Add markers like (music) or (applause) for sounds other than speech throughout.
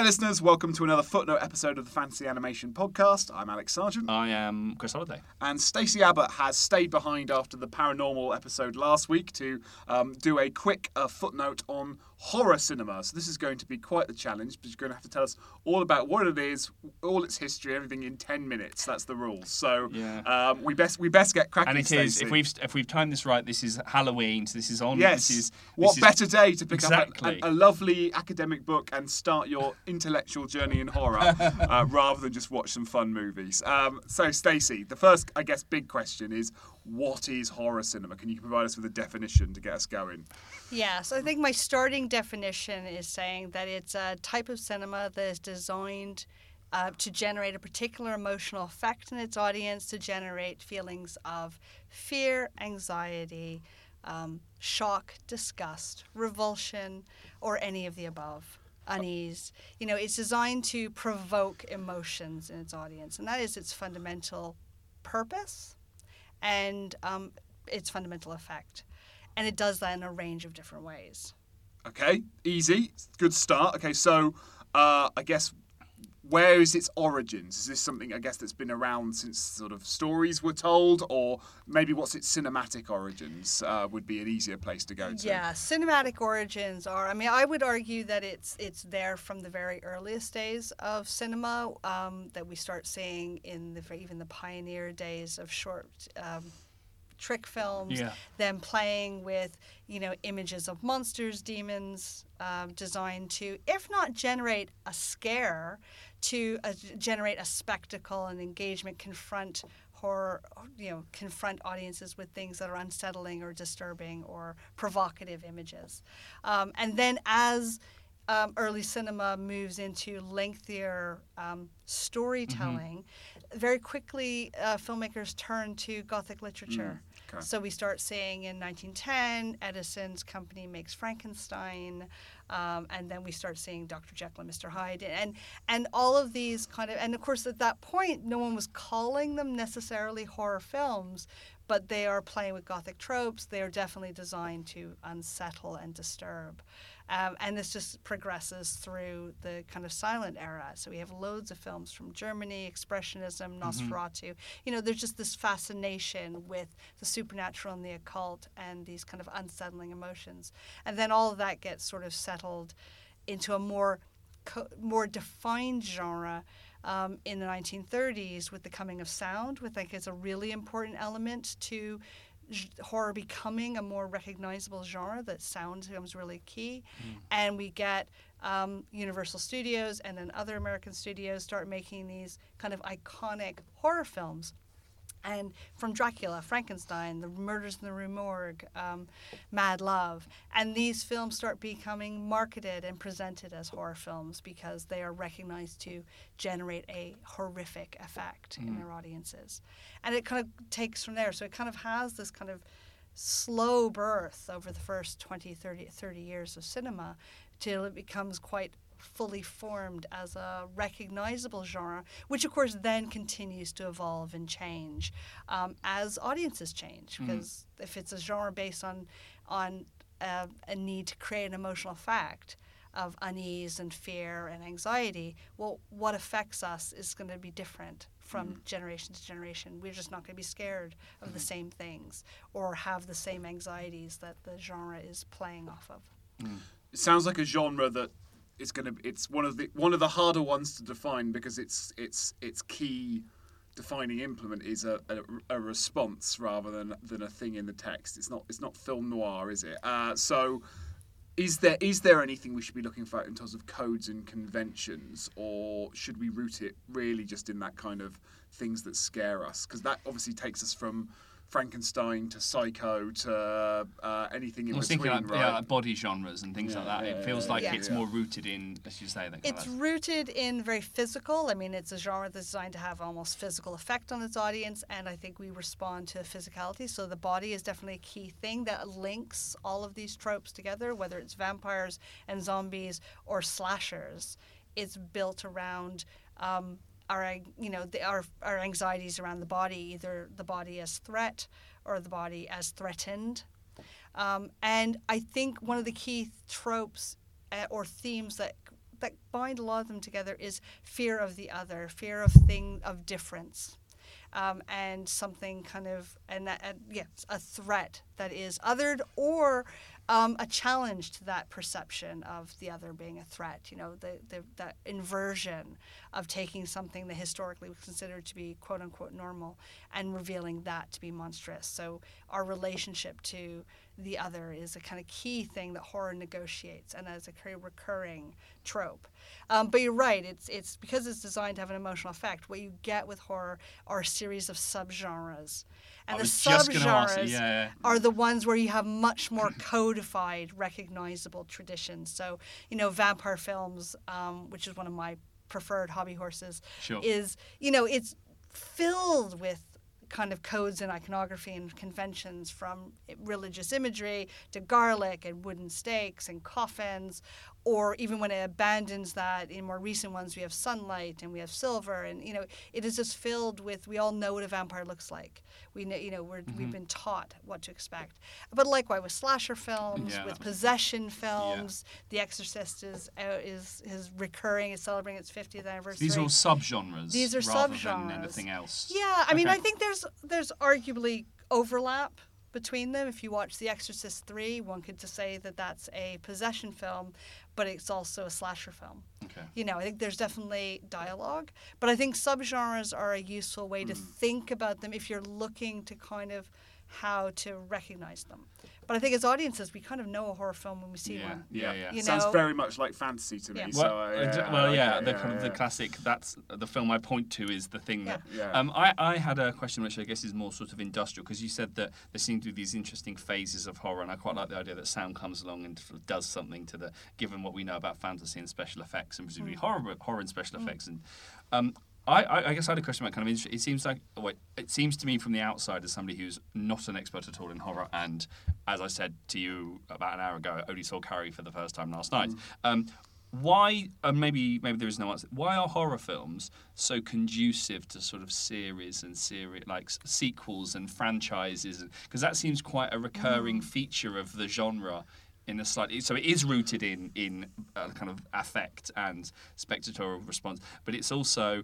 Hi, listeners. Welcome to another footnote episode of the Fantasy Animation Podcast. I'm Alex Sergeant. I am Chris Holliday. And Stacey Abbott has stayed behind after the paranormal episode last week to um, do a quick uh, footnote on horror cinema. So this is going to be quite the challenge, but you're going to have to tell us all about what it is, all its history, everything in ten minutes. That's the rule. So Yeah. um, we best we best get cracking. And it is, Stacey. if we've if we've timed this right, this is Halloween, so this is on. Yes. This is, what this is- better day to pick Exactly. up a, a, a lovely academic book and start your intellectual journey in horror uh, (laughs) rather than just watch some fun movies? Um, so, Stacey, the first, I guess, big question is what is horror cinema? Can you provide us with a definition to get us going? Yes, I think my starting definition is saying that it's a type of cinema that is designed uh, to generate a particular emotional effect in its audience, to generate feelings of fear, anxiety, um, shock, disgust, revulsion, or any of the above. Unease. You know, it's designed to provoke emotions in its audience, and that is its fundamental purpose and um, its fundamental effect. And it does that in a range of different ways. Okay, easy, good start. Okay, so uh, I guess where is its origins? Is this something I guess that's been around since sort of stories were told, or maybe what's its cinematic origins? Uh, would be an easier place to go to. Yeah, cinematic origins are. I mean, I would argue that it's it's there from the very earliest days of cinema um, that we start seeing in the even the pioneer days of short. Um, trick films Yeah. them playing with you know images of monsters demons um, designed to if not generate a scare to uh, generate a spectacle and engagement confront horror you know confront audiences with things that are unsettling or disturbing or provocative images um, and then as um, early cinema moves into lengthier um, storytelling, very quickly uh, filmmakers turn to Gothic literature. okay. So we start seeing in 1910, Edison's company makes Frankenstein, um, and then we start seeing Dr. Jekyll and Mr. Hyde, and and all of these kind of, and of course at that point, no one was calling them necessarily horror films, but they are playing with Gothic tropes. They are definitely designed to unsettle and disturb. Um, and this just progresses through the kind of silent era. So we have loads of films from Germany, Expressionism, Nosferatu. You know, there's just this fascination with the supernatural and the occult and these kind of unsettling emotions. And then all of that gets sort of settled into a more co- more defined genre um, in the 1930s with the coming of sound, which I think is a really important element to horror becoming a more recognizable genre. That sound becomes really key, and we get um, Universal Studios and then other American studios start making these kind of iconic horror films and from Dracula, Frankenstein, The Murders in the Rue Morgue, um, Mad Love, and these films start becoming marketed and presented as horror films because they are recognized to generate a horrific effect in their audiences, and it kind of takes from there. So it kind of has this kind of slow birth over the first 20, 30, 30 years of cinema till it becomes quite fully formed as a recognizable genre, which of course then continues to evolve and change um, as audiences change. Because if it's a genre based on on uh, a need to create an emotional effect of unease and fear and anxiety, well, what affects us is going to be different from generation to generation. We're just not going to be scared of the same things or have the same anxieties that the genre is playing off of. It sounds like a genre that is going to. It's one of the one of the harder ones to define because its its its key defining implement is a, a, a response rather than than a thing in the text. It's not it's not film noir, is it? Uh, so. Is there is there anything we should be looking for in terms of codes and conventions, or should we root it really just in that kind of things that scare us? Because that obviously takes us from Frankenstein to Psycho to uh, anything in I was between, thinking like, right? yeah, like body genres and things like that. Yeah, it feels yeah, like yeah. it's more rooted in, as you say, that kind It's of. rooted in very physical. I mean, it's a genre that's designed to have almost physical effect on its audience, and I think we respond to physicality. So the body is definitely a key thing that links all of these tropes together, whether it's vampires and zombies or slashers. It's built around. Um, our, you know, the, our, our anxieties around the body, either the body as threat or the body as threatened. Um, and I think one of the key tropes uh, or themes that that bind a lot of them together is fear of the other, fear of thing of difference. Um, and something kind of and and, yeah, a threat that is othered or um, a challenge to that perception of the other being a threat. You know, the, the that inversion of taking something that historically was considered to be quote unquote normal and revealing that to be monstrous. So our relationship to the other is a kind of key thing that horror negotiates and as a very recurring trope. Um, but you're right, it's it's because it's designed to have an emotional effect. What you get with horror are a series of subgenres. And the was just gonna ask you, subgenres yeah. are the ones where you have much more codified, recognizable traditions. So, you know, vampire films, um, which is one of my preferred hobby horses, Sure. is, you know, it's filled with kind of codes and iconography and conventions from religious imagery to garlic and wooden stakes and coffins or even when it abandons that in more recent ones we have sunlight and we have silver and you know it is just filled with we all know what a vampire looks like we know you know we're, Mm-hmm. we've been taught what to expect but likewise with slasher films Yeah. with possession films the exorcist is uh, is is recurring is celebrating its 50th anniversary These are all subgenres. These are rather subgenres. than anything else. yeah, I mean, Okay. I think there's there's arguably overlap between them. If you watch The Exorcist three, one could just say that that's a possession film, but it's also a slasher film. Okay. You know, I think there's definitely dialogue, but I think subgenres are a useful way to mm. think about them if you're looking to kind of how to recognize them. But I think as audiences, we kind of know a horror film when we see Yeah, one. yeah, yeah. You Sounds know- very much like fantasy to me. Yeah. So, Well, uh, uh, yeah, well, I yeah, like the it, kind of yeah, the classic. That's the film I point to is the thing that. Yeah. Um, I, I had a question which I guess is more sort of industrial because you said that there seem to be these interesting phases of horror, and I quite like the idea that sound comes along and does something to the. Given what we know about fantasy and special effects, and presumably horror, horror and special effects, and um, I, I, I guess I had a question about kind of. It seems like wait, it seems to me from the outside as somebody who's not an expert at all in horror, and as I said to you about an hour ago, I only saw Carrie for the first time last night. Um, why? Uh, maybe maybe there is no answer. Why are horror films so conducive to sort of series and series like sequels and franchises? Because that seems quite a recurring feature of the genre in a slightly so it is rooted in in uh, kind of affect and spectatorial response but it's also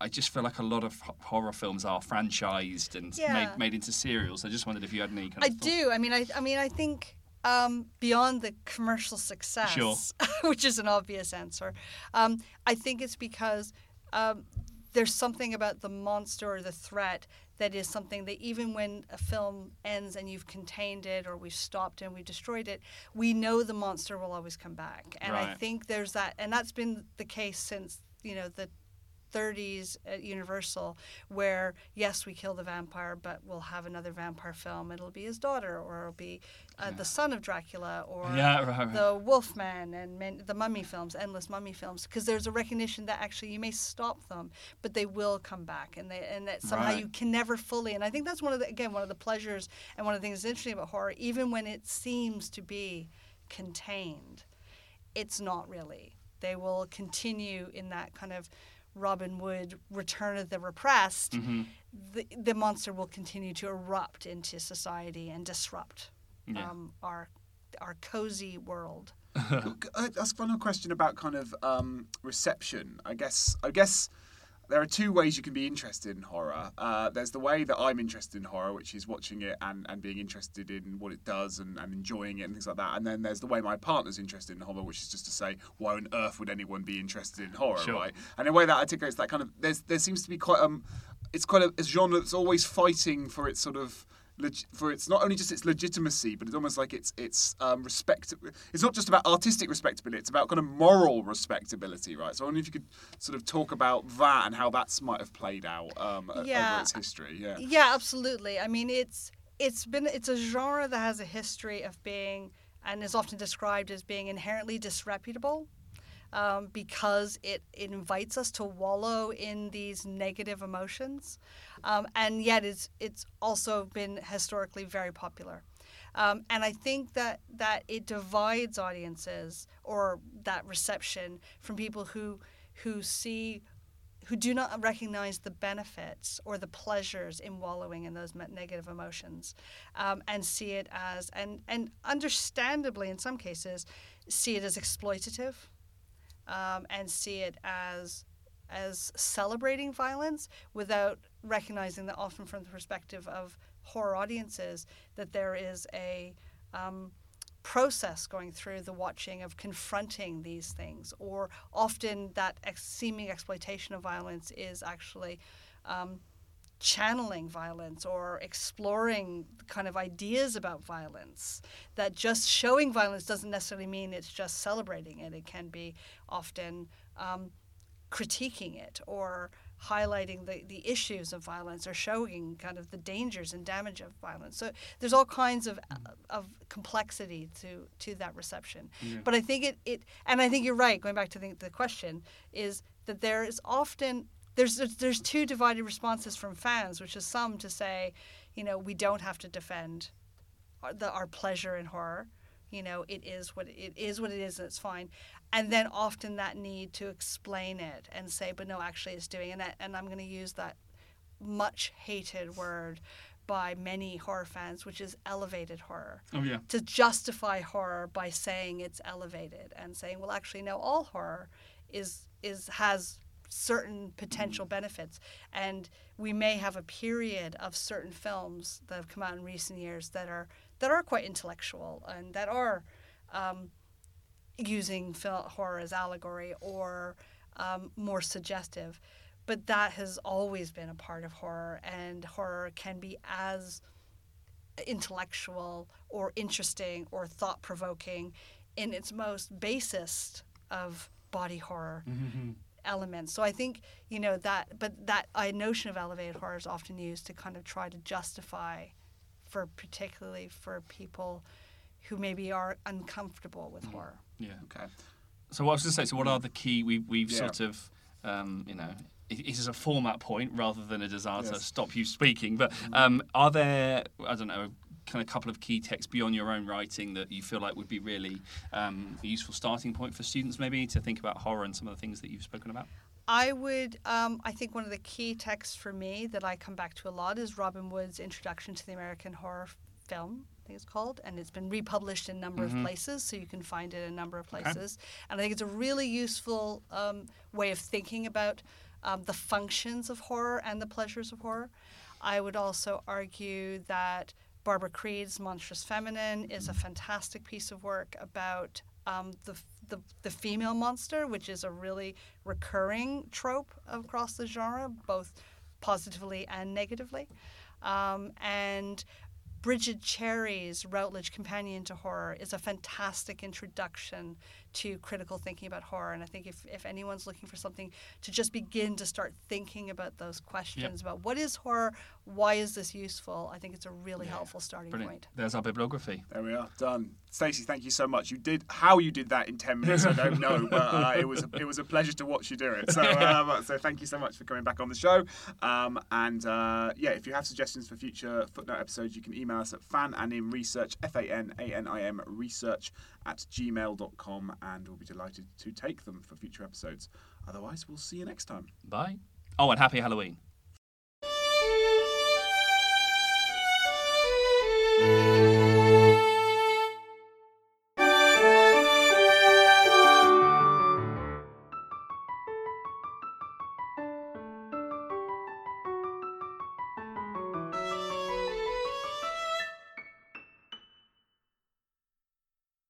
I just feel like a lot of horror films are franchised and Yeah. made made into serials. I just wondered if you had any kind I of thought- do. I mean, I, I mean, I think um, beyond the commercial success, Sure. (laughs) which is an obvious answer, um, I think it's because um, there's something about the monster or the threat that is something that even when a film ends and you've contained it or we've stopped and we've destroyed it, we know the monster will always come back. And I think there's that, and that's been the case since you know the 30s at Universal, where yes, we kill the vampire, but we'll have another vampire film. It'll be his daughter, or it'll be uh, the son of Dracula, or Yeah, right, right. the Wolfman, and man, the Mummy films, endless Mummy films, because there's a recognition that actually you may stop them, but they will come back, and they and that somehow Right. you can never fully. And I think that's one of the again one of the pleasures and one of the things that's interesting about horror, even when it seems to be contained, it's not really. They will continue in that kind of Robin Wood Return of the Repressed. Mm-hmm. The, the monster will continue to erupt into society and disrupt Yeah. um, our our cozy world. (laughs) Could I ask one question about kind of um, reception? I guess I guess there are two ways you can be interested in horror. Uh, there's the way that I'm interested in horror, which is watching it and, and being interested in what it does and, and enjoying it and things like that. And then there's the way my partner's interested in horror, which is just to say, why on earth would anyone be interested in horror, Sure. right? And the way that articulates that kind of there's there seems to be quite um, it's quite a, a genre that's always fighting for its sort of leg- for its not only just its legitimacy, but it's almost like it's it's um, respect. It's not just about artistic respectability; it's about kind of moral respectability, right? So I wonder if you could sort of talk about that and how that's might have played out um, Yeah. over its history. Yeah. Yeah, absolutely. I mean, it's it's been it's a genre that has a history of being and is often described as being inherently disreputable. Um, because it, it invites us to wallow in these negative emotions, um, and yet it's it's also been historically very popular. Um, and I think that that it divides audiences or that reception from people who who see who do not recognize the benefits or the pleasures in wallowing in those negative emotions um, and see it as and and understandably in some cases see it as exploitative um, and see it as as celebrating violence without recognizing that often from the perspective of horror audiences that there is a um, process going through the watching of confronting these things or often that ex- seeming exploitation of violence is actually um, channeling violence or exploring kind of ideas about violence. That just showing violence doesn't necessarily mean it's just celebrating it. It can be often um, critiquing it or highlighting the, the issues of violence or showing kind of the dangers and damage of violence. So there's all kinds of of complexity to to that reception. Yeah. But I think it, it and I think you're right, going back to the, the question, is that there is often there's there's two divided responses from fans, which is some to say, you know, we don't have to defend our, the, our pleasure in horror. You know, it is what it is what it is, and it's fine. And then often that need to explain it and say, but no, actually, it's doing. And that, and I'm going to use that much hated word by many horror fans, which is elevated horror. Oh yeah. To justify horror by saying it's elevated and saying, well, actually, no, all horror is is has certain potential benefits. And we may have a period of certain films that have come out in recent years that are that are quite intellectual and that are um, using horror as allegory or um, more suggestive. But that has always been a part of horror, and horror can be as intellectual or interesting or thought provoking in its most basest of body horror Mm-hmm. Elements. So I think you know that, but that uh, notion of elevated horror is often used to kind of try to justify, for particularly for people who maybe are uncomfortable with horror. Yeah. Okay. So what I was going to say. So what are the key? We we've Yeah. sort of, um, you know, it, it is a format point rather than a desire to stop you speaking. But um, are there? I don't know. Kind of couple of key texts beyond your own writing that you feel like would be really um, a useful starting point for students, maybe to think about horror and some of the things that you've spoken about. I would, um, I think one of the key texts for me that I come back to a lot is Robin Wood's Introduction to the American Horror Film, I think it's called, and it's been republished in a number Mhm. of places, so you can find it in a number of Okay. places. And I think it's a really useful um, way of thinking about um, the functions of horror and the pleasures of horror. I would also argue that Barbara Creed's Monstrous Feminine is a fantastic piece of work about um, the, the the female monster, which is a really recurring trope across the genre, both positively and negatively. Um, and Bridget Cherry's Routledge Companion to Horror is a fantastic introduction to critical thinking about horror. And I think if, if anyone's looking for something to just begin to start thinking about those questions about what is horror, why is this useful, I think it's a really helpful starting Brilliant. point. There's our bibliography. There we are, done. Stacey, thank you so much. You did how you did that in ten minutes. I don't know, but uh, it was it was a pleasure to watch you do it. So um, so thank you so much for coming back on the show. Um, and uh, yeah, if you have suggestions for future footnote episodes, you can email us at fananimresearch f a n a n i m research at gmail.com, and we'll be delighted to take them for future episodes. Otherwise, we'll see you next time. Bye. Oh, and happy Halloween.